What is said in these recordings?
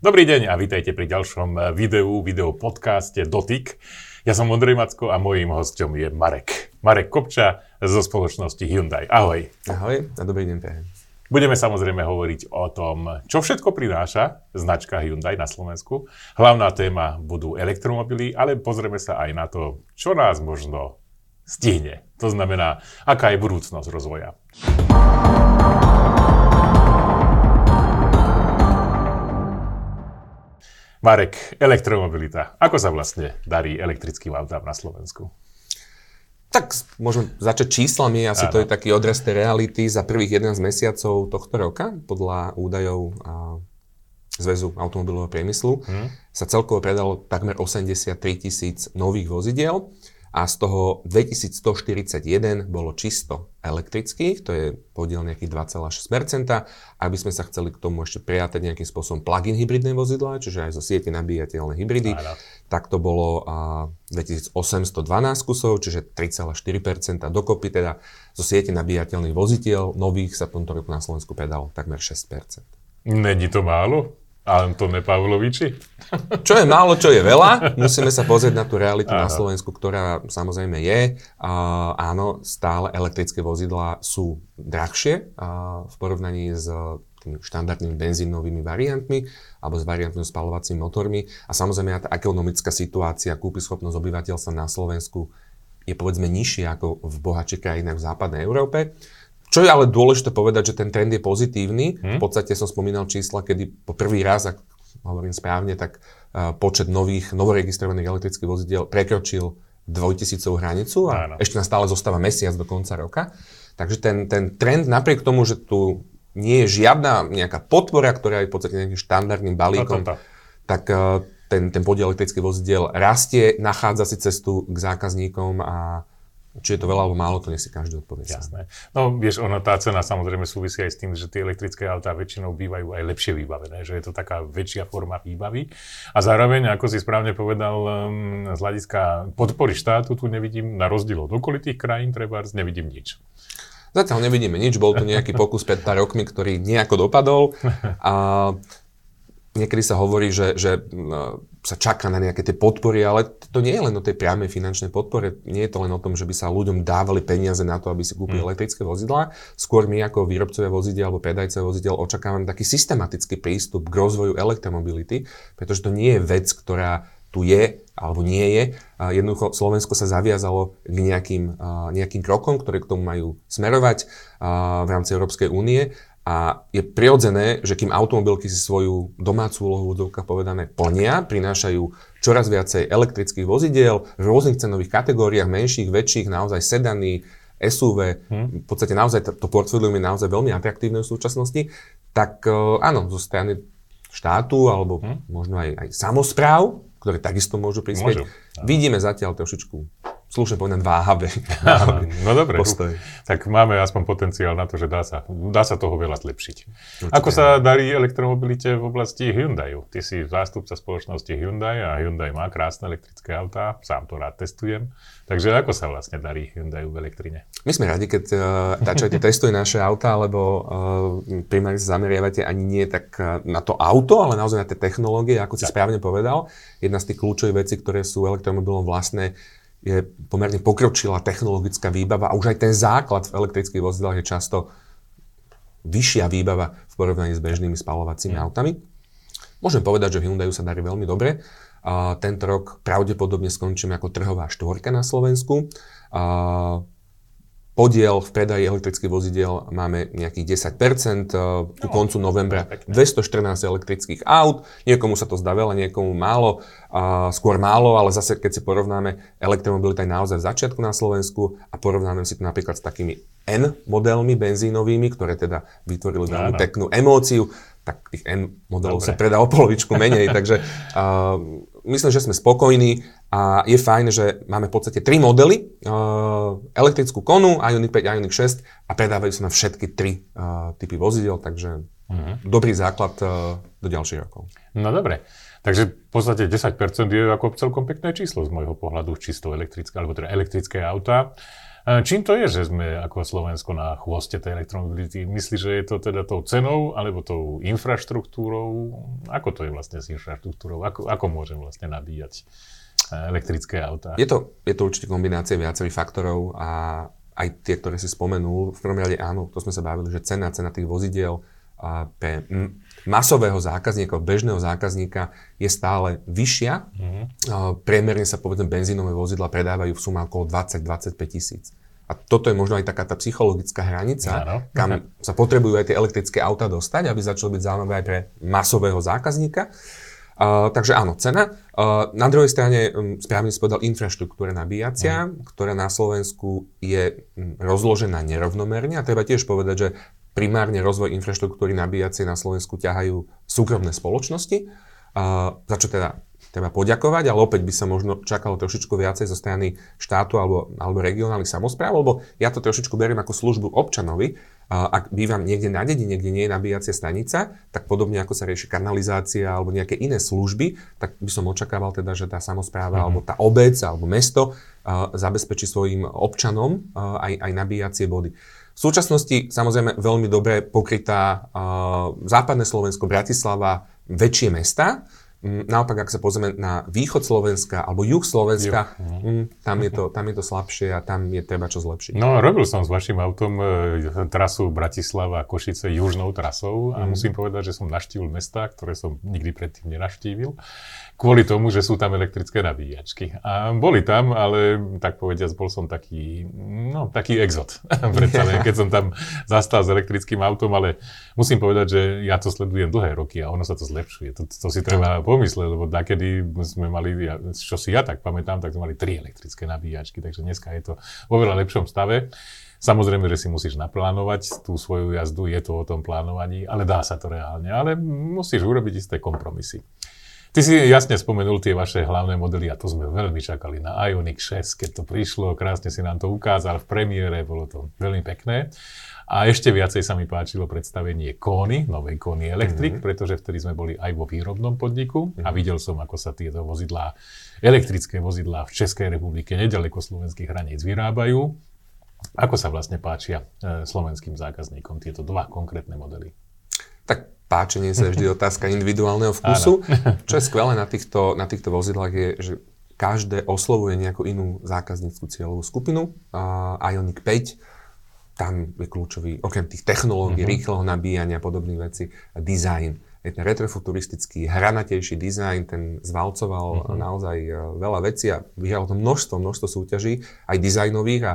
Dobrý deň a vítajte pri ďalšom videu, video podcaste Dotyk. Ja som Ondrej Macko a mojím hostom je Marek. Marek Kopča zo spoločnosti Hyundai. Ahoj. Ahoj a dobrý deň, Pehe. Budeme samozrejme hovoriť o tom, čo všetko prináša značka Hyundai na Slovensku. Hlavná téma budú elektromobily, ale pozrieme sa aj na to, čo nás možno stihne. To znamená, aká je budúcnosť rozvoja. Marek, elektromobilita. Ako sa vlastne darí elektrickým autám na Slovensku? Tak môžem začať číslami. Asi ano. to je taký odraz tej reality za prvých 11 mesiacov tohto roka, podľa údajov a Zväzu automobilového priemyslu, hmm. sa celkovo predalo takmer 83 tisíc nových vozidiel a z toho 2141 bolo čisto elektrických, to je podiel nejakých 2,6%. Ak by sme sa chceli k tomu ešte prijatať nejakým spôsobom plug-in hybridné vozidla, čiže aj zo siete nabíjateľné hybridy, Áno. tak to bolo uh, 2812 kusov, čiže 3,4%. Dokopy teda zo siete nabíjateľných vozidiel nových sa v tomto roku na Slovensku predalo takmer 6%. Není to málo? Antone Pavloviči? Čo je málo, čo je veľa. Musíme sa pozrieť na tú realitu Aha. na Slovensku, ktorá samozrejme je. Uh, áno, stále elektrické vozidlá sú drahšie uh, v porovnaní s tými štandardnými benzínovými variantmi alebo s variantnými spalovacími motormi. A samozrejme tá ekonomická situácia, kúpyschopnosť obyvateľstva na Slovensku je povedzme nižšia ako v bohatších krajinách v západnej Európe. Čo je ale dôležité povedať, že ten trend je pozitívny. Hmm. V podstate som spomínal čísla, kedy po prvý raz, ak hovorím správne, tak uh, počet nových, novoregistrovaných elektrických vozidiel prekročil dvojtisícovú hranicu a Áno. ešte nás stále zostáva mesiac do konca roka. Takže ten, ten trend napriek tomu, že tu nie je žiadna nejaká podpora, ktorá je v podstate nejakým štandardným balíkom, no, tak uh, ten, ten podiel elektrických vozidiel rastie, nachádza si cestu k zákazníkom a či je to veľa alebo málo, to nech si každý odpovie. Jasné. No vieš, ono, tá cena samozrejme súvisí aj s tým, že tie elektrické autá väčšinou bývajú aj lepšie vybavené, že je to taká väčšia forma výbavy. A zároveň, ako si správne povedal, z hľadiska podpory štátu tu nevidím, na rozdiel od okolitých krajín, treba nevidím nič. Zatiaľ nevidíme nič, bol tu nejaký pokus pred pár rokmi, ktorý nejako dopadol. A niekedy sa hovorí, že, že sa čaká na nejaké tie podpory, ale to nie je len o tej priamej finančnej podpore. Nie je to len o tom, že by sa ľuďom dávali peniaze na to, aby si kúpili hmm. elektrické vozidlá. Skôr my ako výrobcovia vozidel alebo predajcovia vozidel očakávame taký systematický prístup k rozvoju elektromobility, pretože to nie je vec, ktorá tu je alebo nie je. Jednoducho Slovensko sa zaviazalo k nejakým, nejakým krokom, ktoré k tomu majú smerovať v rámci Európskej únie a je prirodzené, že kým automobilky si svoju domácu úlohu v povedané plnia, prinášajú čoraz viacej elektrických vozidiel v rôznych cenových kategóriách, menších, väčších, naozaj sedany, SUV, hmm. v podstate naozaj to portfólium je naozaj veľmi atraktívne v súčasnosti, tak e, áno, zo strany štátu alebo hmm. možno aj, aj samozpráv, ktoré takisto môžu prispieť, môžu. vidíme zatiaľ trošičku slušne povedané váhavé. no dobre, postoj. tak máme aspoň potenciál na to, že dá sa, dá sa toho veľa zlepšiť. Určite. Ako sa darí elektromobilite v oblasti Hyundai? Ty si zástupca spoločnosti Hyundai a Hyundai má krásne elektrické autá, sám to rád testujem. Takže ako sa vlastne darí Hyundai v elektrine? My sme radi, keď uh, dačajte testuje naše auta, lebo uh, primárne sa zameriavate ani nie tak uh, na to auto, ale naozaj na tie technológie, ako si tak. správne povedal. Jedna z tých kľúčových vecí, ktoré sú elektromobilom vlastné, je pomerne pokročilá technologická výbava a už aj ten základ v elektrických vozidlách je často vyššia výbava v porovnaní s bežnými spalovacími mm. autami. Môžem povedať, že v Hyundai sa darí veľmi dobre. A tento rok pravdepodobne skončíme ako trhová štvorka na Slovensku. A podiel v predaji elektrických vozidiel máme nejakých 10%, ku no, koncu novembra 214 elektrických aut, niekomu sa to zdá veľa, niekomu málo, a skôr málo, ale zase keď si porovnáme elektromobilita aj naozaj v začiatku na Slovensku a porovnáme si to napríklad s takými N modelmi benzínovými, ktoré teda vytvorili veľmi peknú emóciu, tak tých N modelov Dobre. sa predá o polovičku menej, takže uh, myslím, že sme spokojní a je fajn, že máme v podstate tri modely, uh, elektrickú konu, Ioniq 5, Ioniq 6 a predávajú sa na všetky tri uh, typy vozidel, takže uh-huh. dobrý základ uh, do ďalších rokov. No dobre. Takže v podstate 10% je ako celkom pekné číslo z môjho pohľadu, čisto elektrické, alebo teda elektrické auta. Čím to je, že sme ako Slovensko na chvoste tej elektromobility? Myslíš, že je to teda tou cenou alebo tou infraštruktúrou? Ako to je vlastne s infraštruktúrou? Ako, ako môžem vlastne nabíjať elektrické autá? Je to, je to určite kombinácia viacerých faktorov a aj tie, ktoré si spomenul. V prvom rade áno, to sme sa bavili, že cena, cena tých vozidiel pre masového zákazníka, bežného zákazníka je stále vyššia. Mm-hmm. Priemerne sa povedzme benzínové vozidla predávajú v sume okolo 20-25 tisíc. A toto je možno aj taká tá psychologická hranica, Áno. kam sa potrebujú aj tie elektrické auta dostať, aby začalo byť zaujímavé aj pre masového zákazníka. Uh, takže áno, cena. Uh, na druhej strane, um, správne si povedal, infraštruktúra nabíjacia, mm. ktorá na Slovensku je um, rozložená nerovnomerne. A treba tiež povedať, že primárne rozvoj infraštruktúry nabíjacej na Slovensku ťahajú súkromné spoločnosti, uh, za čo teda treba poďakovať, ale opäť by sa možno čakalo trošičku viacej zo strany štátu alebo, alebo regionálnych samozpráv, lebo ja to trošičku beriem ako službu občanovi. Ak bývam niekde na dedine, kde nie je nabíjacia stanica, tak podobne ako sa rieši kanalizácia alebo nejaké iné služby, tak by som očakával teda, že tá samozpráva mm-hmm. alebo tá obec alebo mesto zabezpečí svojim občanom aj, aj nabíjacie body. V súčasnosti samozrejme veľmi dobre pokrytá uh, západné Slovensko, Bratislava, väčšie mesta. Mm, naopak, ak sa pozrieme na východ Slovenska alebo juh Slovenska, juh. Mm, tam, je to, tam je to slabšie a tam je treba čo zlepšiť. No, robil som s vašim autom e, trasu Bratislava Košice južnou trasou a mm. musím povedať, že som naštívil mesta, ktoré som nikdy predtým nenaštívil kvôli tomu, že sú tam elektrické nabíjačky. A boli tam, ale tak povediať, bol som taký, no, taký exot. Predsa len, keď som tam zastal s elektrickým autom, ale musím povedať, že ja to sledujem dlhé roky a ono sa to zlepšuje. To, to si treba pomyslieť, lebo nakedy sme mali, čo si ja tak pamätám, tak sme mali tri elektrické nabíjačky, takže dneska je to vo veľa lepšom stave. Samozrejme, že si musíš naplánovať tú svoju jazdu, je to o tom plánovaní, ale dá sa to reálne. Ale musíš urobiť isté kompromisy. Ty si jasne spomenul tie vaše hlavné modely a to sme veľmi čakali na Ioniq 6, keď to prišlo, krásne si nám to ukázal v premiére, bolo to veľmi pekné. A ešte viacej sa mi páčilo predstavenie Kony, novej Kony Electric, mm-hmm. pretože vtedy sme boli aj vo výrobnom podniku mm-hmm. a mhm. videl som, ako sa tieto vozidlá, elektrické vozidlá v Českej republike, nedaleko slovenských hraníc vyrábajú. Ako sa vlastne páčia e, slovenským zákazníkom tieto dva konkrétne modely? Tak páčenie sa je vždy otázka individuálneho vkusu. Áno. Čo je skvelé na týchto, na týchto vozidlách je, že každé oslovuje nejakú inú zákazníckú cieľovú skupinu. Uh, Ioniq 5, tam je kľúčový, okrem tých technológií, mm-hmm. rýchleho nabíjania a podobných vecí, design. Je ten retrofuturistický, hranatejší dizajn, ten zvalcoval mm-hmm. naozaj e, veľa vecí a vyhral to množstvo, množstvo súťaží, aj dizajnových a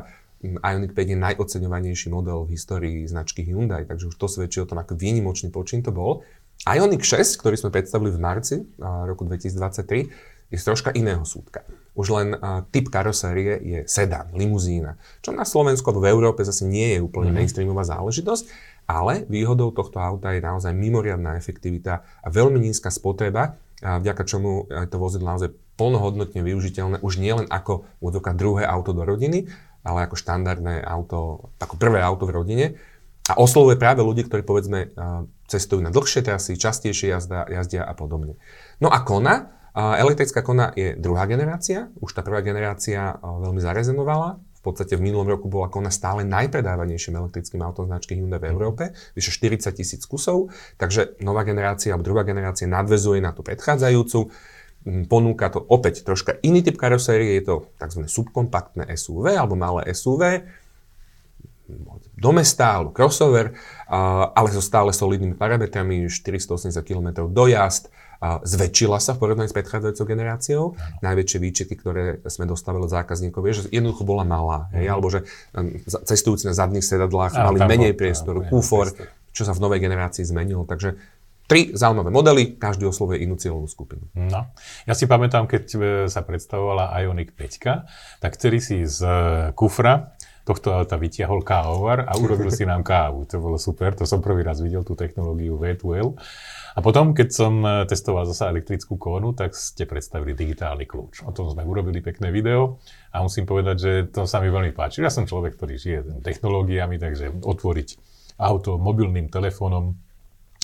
Ioniq 5 je najoceňovanejší model v histórii značky Hyundai, takže už to svedčí o tom, ako výnimočný počin to bol. Ioniq 6, ktorý sme predstavili v marci roku 2023, je z troška iného súdka. Už len typ karosérie je sedán, limuzína, čo na Slovensku alebo v Európe zase nie je úplne mm-hmm. mainstreamová záležitosť, ale výhodou tohto auta je naozaj mimoriadná efektivita a veľmi nízka spotreba, a vďaka čomu je to vozidlo naozaj plnohodnotne využiteľné už nielen ako druhé auto do rodiny, ale ako štandardné auto, ako prvé auto v rodine. A oslovuje práve ľudí, ktorí povedzme cestujú na dlhšie trasy, častejšie jazda, jazdia a podobne. No a Kona, elektrická Kona je druhá generácia, už tá prvá generácia veľmi zarezenovala. V podstate v minulom roku bola Kona stále najpredávanejším elektrickým autom značky Hyundai v Európe, vyše 40 tisíc kusov, takže nová generácia alebo druhá generácia nadvezuje na tú predchádzajúcu. Ponúka to opäť troška iný typ karosérie, je to tzv. subkompaktné SUV alebo malé SUV, do mesta alebo crossover, ale so stále solidnými parametrami, 480 km dojazd, zväčšila sa v porovnaní s predchádzajúcou generáciou. Ano. Najväčšie výčeky, ktoré sme dostávali od zákazníkov, je, že jednoducho bola malá, hej, alebo že cestujúci na zadných sedadlách ano, mali menej priestoru, kúfor, čo sa v novej generácii zmenilo. Takže Tri zaujímavé modely, každý oslovuje inú cieľovú skupinu. No. Ja si pamätám, keď e, sa predstavovala Ioniq 5, tak ktorý si z e, kufra tohto auta vytiahol kávovar a urobil si nám kávu. To bolo super, to som prvý raz videl, tú technológiu V2L. A potom, keď som e, testoval zase elektrickú kónu, tak ste predstavili digitálny kľúč. O tom sme urobili pekné video a musím povedať, že to sa mi veľmi páči. Ja som človek, ktorý žije technológiami, takže otvoriť auto mobilným telefónom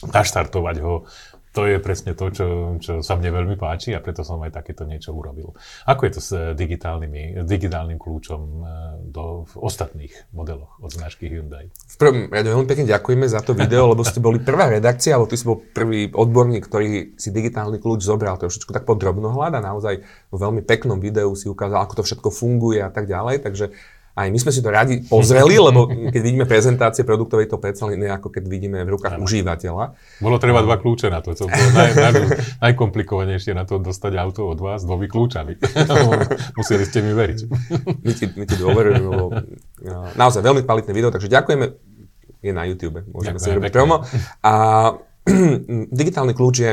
naštartovať ho, to je presne to, čo, čo sa mne veľmi páči a preto som aj takéto niečo urobil. Ako je to s eh, digitálnymi, digitálnym kľúčom eh, do, v ostatných modeloch od značky Hyundai? V prvom rade veľmi pekne ďakujeme za to video, lebo ste boli prvá redakcia, alebo ty si bol prvý odborník, ktorý si digitálny kľúč zobral trošičku tak podrobnohľad a naozaj vo veľmi peknom videu si ukázal, ako to všetko funguje a tak ďalej. Takže aj my sme si to radi pozreli, lebo keď vidíme prezentácie produktovej, to predsa len ako keď vidíme v rukách ano. užívateľa. Bolo treba dva kľúče na to, to bolo naj, naj, najkomplikovanejšie na to dostať auto od vás dvomi kľúčami. Museli ste mi veriť. my ti, my ti dôverujeme, lebo naozaj veľmi kvalitné video, takže ďakujeme. Je na YouTube, môžeme si robiť promo. A digitálny kľúč je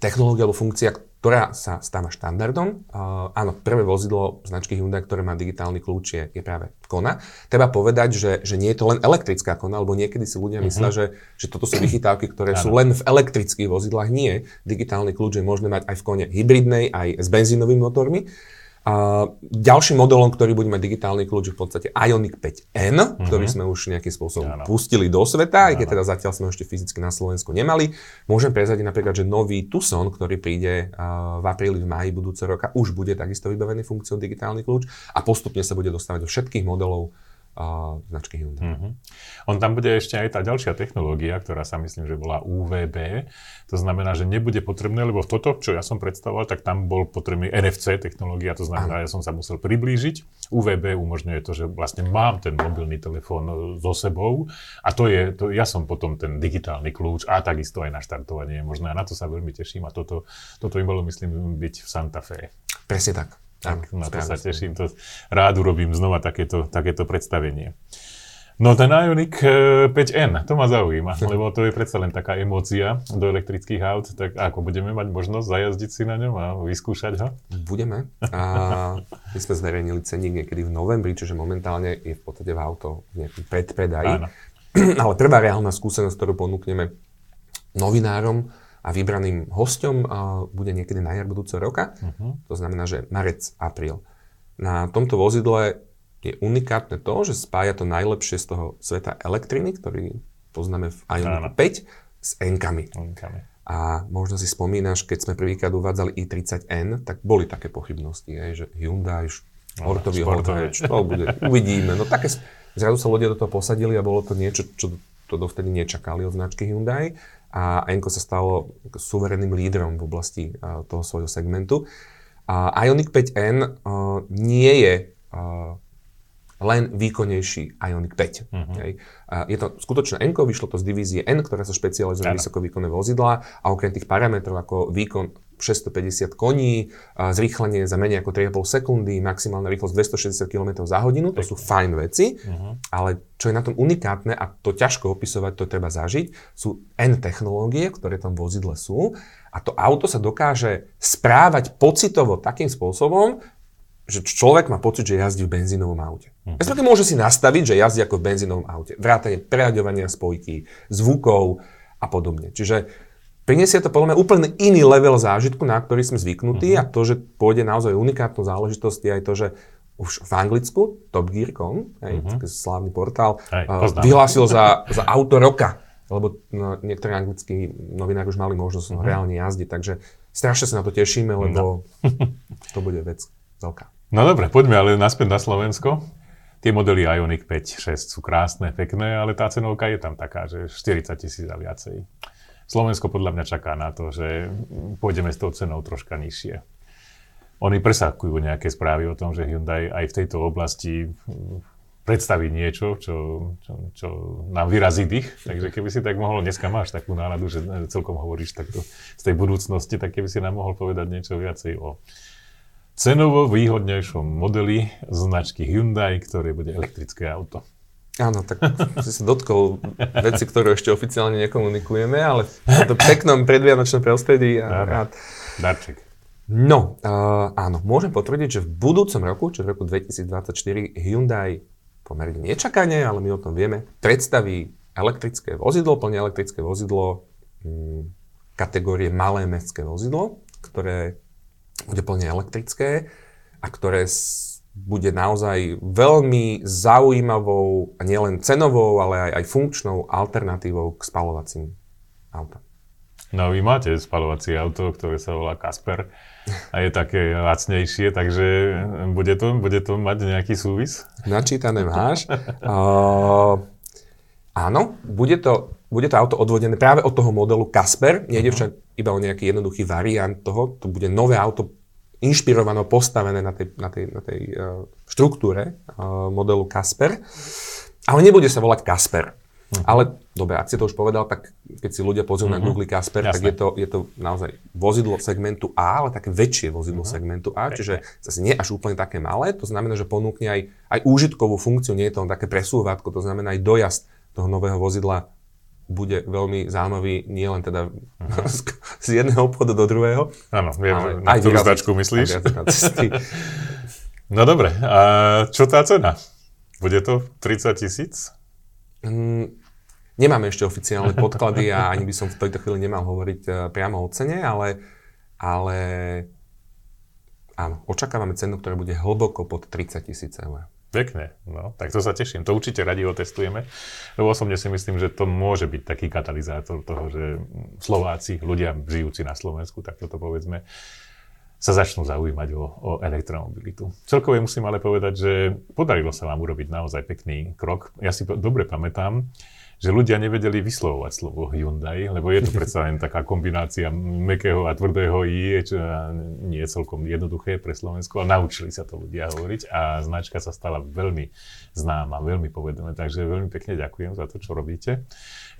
technológia alebo funkcia, ktorá sa stáva štandardom. Uh, áno, prvé vozidlo značky Hyundai, ktoré má digitálny kľúč, je, je práve Kona. Treba povedať, že, že nie je to len elektrická Kona, lebo niekedy si ľudia myslia, že, že toto sú vychytávky, ktoré sú len v elektrických vozidlách. Nie. Digitálny kľúč je možné mať aj v Kone hybridnej, aj s benzínovými motormi. A ďalším modelom, ktorý bude mať digitálny kľúč, je v podstate Ioniq 5N, mm-hmm. ktorý sme už nejakým spôsobom ano. pustili do sveta, aj keď teda zatiaľ sme ešte fyzicky na Slovensku nemali. Môžem prezadiť napríklad, že nový Tucson, ktorý príde v apríli, v máji budúceho roka, už bude takisto vybavený funkciou digitálny kľúč a postupne sa bude dostávať do všetkých modelov uh, značky Hyundai. Mm-hmm. On tam bude ešte aj tá ďalšia technológia, ktorá sa myslím, že bola UVB. To znamená, že nebude potrebné, lebo toto, čo ja som predstavoval, tak tam bol potrebný NFC technológia, to znamená, že ja som sa musel priblížiť. UVB umožňuje to, že vlastne mám ten mobilný telefón so sebou a to je, to, ja som potom ten digitálny kľúč a takisto aj na štartovanie je možné a na to sa veľmi teším a toto, toto im bolo, myslím, byť v Santa Fe. Presne tak. Tak, na to sa teším. To rád urobím znova takéto, takéto predstavenie. No ten Ioniq 5N, e, to ma zaujíma, lebo to je predsa len taká emócia do elektrických aut, tak ako budeme mať možnosť zajazdiť si na ňom a vyskúšať ho? Budeme. A my sme zverejnili cenník niekedy v novembri, čiže momentálne je v podstate v auto nejaký predpredaji. Áno. Ale prvá reálna skúsenosť, ktorú ponúkneme novinárom, a vybraným hosťom bude niekedy na jar budúceho roka. Uh-huh. To znamená, že marec, apríl. Na tomto vozidle je unikátne to, že spája to najlepšie z toho sveta elektriny, ktorý poznáme v Ioniq 5, s N-kami. A možno si spomínaš, keď sme prvýkrát uvádzali i30N, tak boli také pochybnosti, aj, že Hyundai, športový no, hodnoč, to bude, uvidíme. No také, zrazu sa ľudia do toho posadili a bolo to niečo, čo to dovtedy nečakali od značky Hyundai a Enko sa stalo suverenným lídrom v oblasti toho svojho segmentu. A Ioniq 5N nie je len výkonnejší Ioniq 5. Uh-huh. Hej. Je to skutočne N, vyšlo to z divízie N, ktorá sa špecializuje na vysokovýkonné vozidlá a okrem tých parametrov ako výkon 650 koní, zrýchlenie za menej ako 3,5 sekundy, maximálna rýchlosť 260 km za hodinu, to sú fajn veci, uh-huh. ale čo je na tom unikátne a to ťažko opisovať, to treba zažiť, sú N technológie, ktoré tam vozidle sú a to auto sa dokáže správať pocitovo takým spôsobom, že človek má pocit, že jazdí v benzínovom aute. Uh-huh. Respektíve môže si nastaviť, že jazdí ako v benzínovom aute. Vrátanie preľaďovania spojky, zvukov a podobne. Čiže prinesie to podľa mňa úplne iný level zážitku, na ktorý sme zvyknutí uh-huh. a to, že pôjde naozaj unikátnu záležitosť je aj to, že už v Anglicku TopGear.com, uh-huh. slávny portál, uh, vyhlásil za, za auto roka, lebo no, niektorí anglickí novinári už mali možnosť uh-huh. reálne jazdiť, takže strašne sa na to tešíme, lebo no. to bude vec veľká. No dobre, poďme ale naspäť na Slovensko. Tie modely Ioniq 5, 6 sú krásne, pekné, ale tá cenovka je tam taká, že 40 tisíc a viacej. Slovensko podľa mňa čaká na to, že pôjdeme s tou cenou troška nižšie. Oni presakujú nejaké správy o tom, že Hyundai aj v tejto oblasti predstaví niečo, čo, čo, čo nám vyrazí dých. Takže keby si tak mohol, dneska máš takú náladu, že celkom hovoríš takto z tej budúcnosti, tak keby si nám mohol povedať niečo viacej o cenovo výhodnejšom modeli značky Hyundai, ktoré bude elektrické auto. Áno, tak si sa dotkol veci, ktoré ešte oficiálne nekomunikujeme, ale v peknom predvianočnom prostredí. A, a... Darček. No, uh, áno, môžem potvrdiť, že v budúcom roku, čo v roku 2024, Hyundai pomerne nečakane, ale my o tom vieme, predstaví elektrické vozidlo, plne elektrické vozidlo hm, kategórie malé mestské vozidlo, ktoré bude plne elektrické a ktoré bude naozaj veľmi zaujímavou, nielen cenovou, ale aj, aj funkčnou alternatívou k spalovacím autám. No vy máte spalovacie auto, ktoré sa volá Kasper a je také lacnejšie, takže bude to, bude to mať nejaký súvis? Načítané máš. uh, áno, bude to, bude to auto odvodené práve od toho modelu Kasper. Nejde však iba o nejaký jednoduchý variant toho. To bude nové auto inšpirované, postavené na tej, na tej, na tej uh, štruktúre uh, modelu Kasper. Ale nebude sa volať Kasper. Uh-huh. Ale dobre, ak si to už povedal, tak keď si ľudia pozrú uh-huh. na mhm. Google Casper, Jasne. tak je to, je to naozaj vozidlo segmentu A, ale také väčšie vozidlo uh-huh. segmentu A, čiže zase nie až úplne také malé, to znamená, že ponúkne aj, aj úžitkovú funkciu, nie je to len také presúvatko, to znamená aj dojazd toho nového vozidla bude veľmi zaujímavý, nie len teda uh-huh. z jedného obchodu do druhého. Áno, viem, ale na ktorú značku myslíš. no dobre, a čo tá cena? Bude to 30 tisíc? Mm, nemáme ešte oficiálne podklady a ani by som v tejto chvíli nemal hovoriť uh, priamo o cene, ale, ale áno, očakávame cenu, ktorá bude hlboko pod 30 tisíc eur. Pekne, no, tak to sa teším. To určite radi otestujeme, lebo osobne si myslím, že to môže byť taký katalizátor toho, že Slováci, ľudia žijúci na Slovensku, tak toto povedzme, sa začnú zaujímať o, o elektromobilitu. Celkové musím ale povedať, že podarilo sa vám urobiť naozaj pekný krok. Ja si dobre pamätám, že ľudia nevedeli vyslovovať slovo Hyundai, lebo je to predsa len taká kombinácia mekého a tvrdého I, čo nie je celkom jednoduché pre Slovensko, ale naučili sa to ľudia hovoriť a značka sa stala veľmi známa, veľmi povedané, takže veľmi pekne ďakujem za to, čo robíte.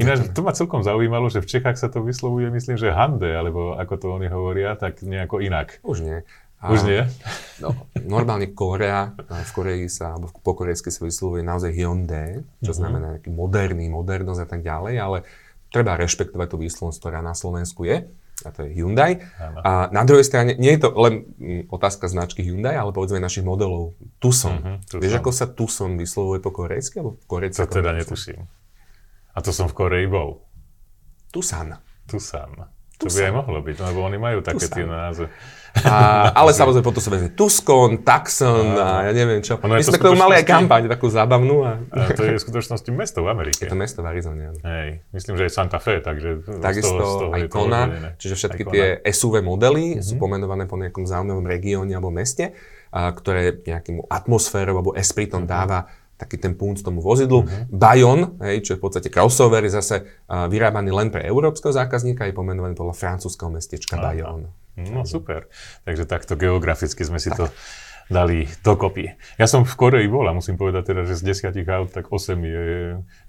Ináč, to ma celkom zaujímalo, že v Čechách sa to vyslovuje, myslím, že Hande, alebo ako to oni hovoria, tak nejako inak. Už nie. A, Už nie? No, normálne Korea, v Koreji sa, alebo po korejsky sa vyslovuje naozaj Hyundai, čo uh-huh. znamená nejaký moderný, modernosť a tak ďalej, ale treba rešpektovať tú výslovnosť, ktorá na Slovensku je, a to je Hyundai. A na druhej strane, nie je to len mm, otázka značky Hyundai, ale povedzme našich modelov Tucson. Uh-huh, Tucson. Vieš, ako sa Tucson vyslovuje po korejsky? Alebo korejsky to teda netuším. A to som v Koreji bol. Tucson. Tucson. To by aj mohlo byť, lebo oni majú také tie názvy. A, ale samozrejme potom sa vezme Tucson, Tucson a, a ja neviem čo. My sme k tomu mali aj kampaň, takú zábavnú. A... a to je v skutočnosti mesto v Amerike. Je to mesto v Arizone. Hej, myslím, že aj Santa Fe, takže Takisto z toho, z toho aj Kona, čiže všetky tie SUV modely mm-hmm. sú pomenované po nejakom zaujímavom regióne alebo meste, a, ktoré nejakým atmosférou alebo espritom mm-hmm. dáva taký ten punc tomu vozidlu. Uh-huh. Bayon, hej, čo je v podstate crossover, je zase uh, vyrábaný len pre európskeho zákazníka, je pomenovaný podľa francúzského mestečka Bayon. No super. Takže takto geograficky sme si tak. to dali dokopy. Ja som v Koreji bol a musím povedať teda, že z desiatich aut tak 8 je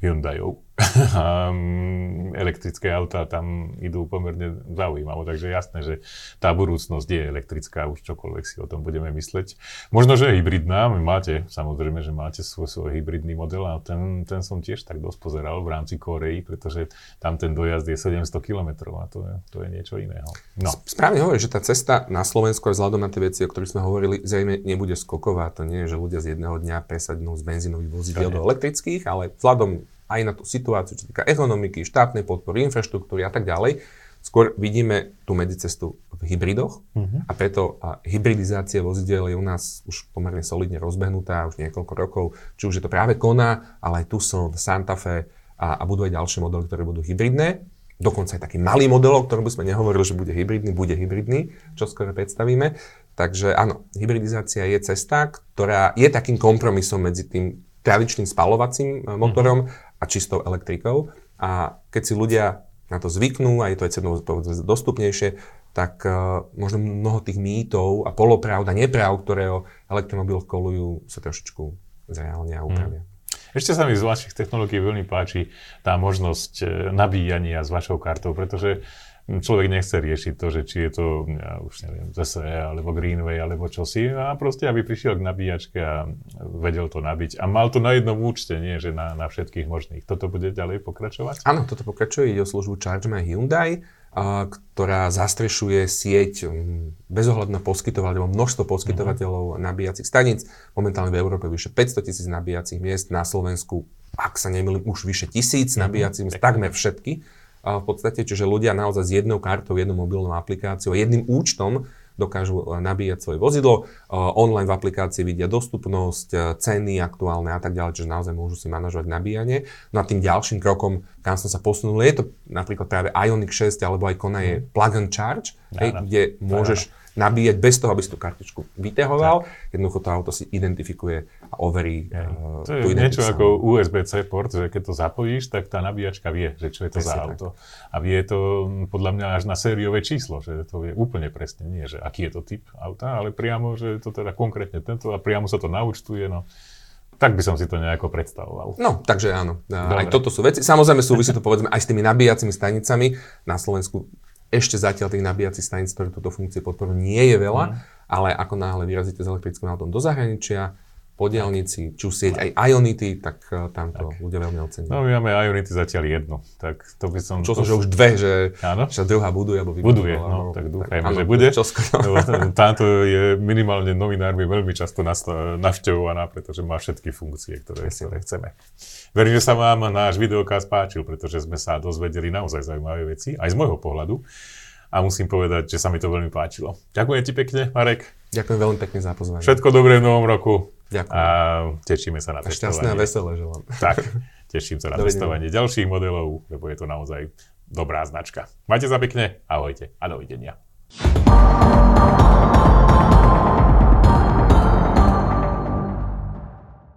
Hyundaiov. Mm, elektrické autá tam idú pomerne zaujímavo, takže jasné, že tá budúcnosť je elektrická, už čokoľvek si o tom budeme mysleť. Možno, že je hybridná, máte, samozrejme, že máte svoj, svoj hybridný model a ten, ten som tiež tak dosť pozeral v rámci Koreji, pretože tam ten dojazd je 700 km a to je, to je niečo iného. No. Správne hovorí, že tá cesta na Slovensku aj vzhľadom na tie veci, o ktorých sme hovorili, zrejme nebude skoková. To nie je, že ľudia z jedného dňa presadnú z benzínových vozidiel do elektrických, ale vzhľadom aj na tú situáciu, čo týka ekonomiky, štátnej podpory, infraštruktúry a tak ďalej. Skôr vidíme tú medzicestu v hybridoch uh-huh. a preto a hybridizácia vozidel je u nás už pomerne solidne rozbehnutá už niekoľko rokov. Či už je to práve Kona, ale aj Tucson, Santa Fe a, a budú aj ďalšie modely, ktoré budú hybridné. Dokonca aj taký malý model, o ktorom by sme nehovorili, že bude hybridný, bude hybridný, čo skoro predstavíme. Takže áno, hybridizácia je cesta, ktorá je takým kompromisom medzi tým tradičným spalovacím e, motorom uh-huh a čistou elektrikou. A keď si ľudia na to zvyknú a je to aj cenou dostupnejšie, tak uh, možno mnoho tých mýtov a polopravd a nepravd, ktoré o elektromobiloch kolujú, sa trošičku zreálne a upravia. Mm. Ešte sa mi z vašich technológií veľmi páči tá možnosť e, nabíjania s vašou kartou, pretože človek nechce riešiť to, že či je to, ja už neviem, ZSE alebo Greenway alebo čosi a proste, aby prišiel k nabíjačke a vedel to nabiť a mal to na jednom účte, nie že na, na všetkých možných. Toto bude ďalej pokračovať? Áno, toto pokračuje, ide o službu Charge My Hyundai, a, ktorá zastrešuje sieť bezohľadne poskytovateľov, množstvo poskytovateľov mm-hmm. nabíjacích staníc. Momentálne v Európe vyše 500 tisíc nabíjacích miest, na Slovensku, ak sa nemýlim, už vyše tisíc mm-hmm. nabíjacích miest, takmer všetky v podstate, čiže ľudia naozaj s jednou kartou, jednou mobilnou aplikáciou, jedným účtom dokážu e, nabíjať svoje vozidlo, online v aplikácii vidia dostupnosť, ceny aktuálne a tak ďalej, čiže naozaj môžu si manažovať nabíjanie. No a tým ďalším krokom, kam som sa posunul, je to napríklad práve Ioniq 6 alebo aj Kona je mhm. plug and charge, hej, kde môžeš nabíjať bez toho, aby si tú kartičku vyťahoval. Jednoducho to auto si identifikuje a overí uh, To je niečo ako USB-C port, že keď to zapojíš, tak tá nabíjačka vie, že čo je to presne za auto. Tak. A vie to podľa mňa až na sériové číslo, že to vie úplne presne, nie že aký je to typ auta, ale priamo, že to teda konkrétne tento a priamo sa to naučtuje. No. Tak by som si to nejako predstavoval. No, takže áno. Dobre. Aj toto sú veci. Samozrejme súvisí to povedzme aj s tými nabíjacími stanicami. Na Slovensku ešte zatiaľ tých nabíjacích staníc, ktoré túto funkciu podporujú, nie je veľa, mm. ale ako náhle vyrazíte s elektrickým autom do zahraničia, po diálnici, či už sieť aj Ionity, tak uh, tam to tak. ľudia veľmi ocenia. No my máme Ionity zatiaľ jedno, tak to by som... Čo to... že už dve, že, áno? že druhá buduje, alebo Buduje, no, tak dúfajme, že bude. Lebo táto je minimálne novinármi veľmi často navštevovaná, pretože má všetky funkcie, ktoré, ktoré chceme. Verím, že sa vám náš videokaz páčil, pretože sme sa dozvedeli naozaj zaujímavé veci, aj z môjho pohľadu. A musím povedať, že sa mi to veľmi páčilo. Ďakujem ti pekne, Marek. Ďakujem veľmi pekne za pozvanie. Všetko dobré v novom roku. Ďakujem. A tešíme sa na a testovanie. Šťastné a veselé želám. Tak, teším sa na testovanie ďalších modelov, lebo je to naozaj dobrá značka. Majte sa pekne, ahojte a dovidenia.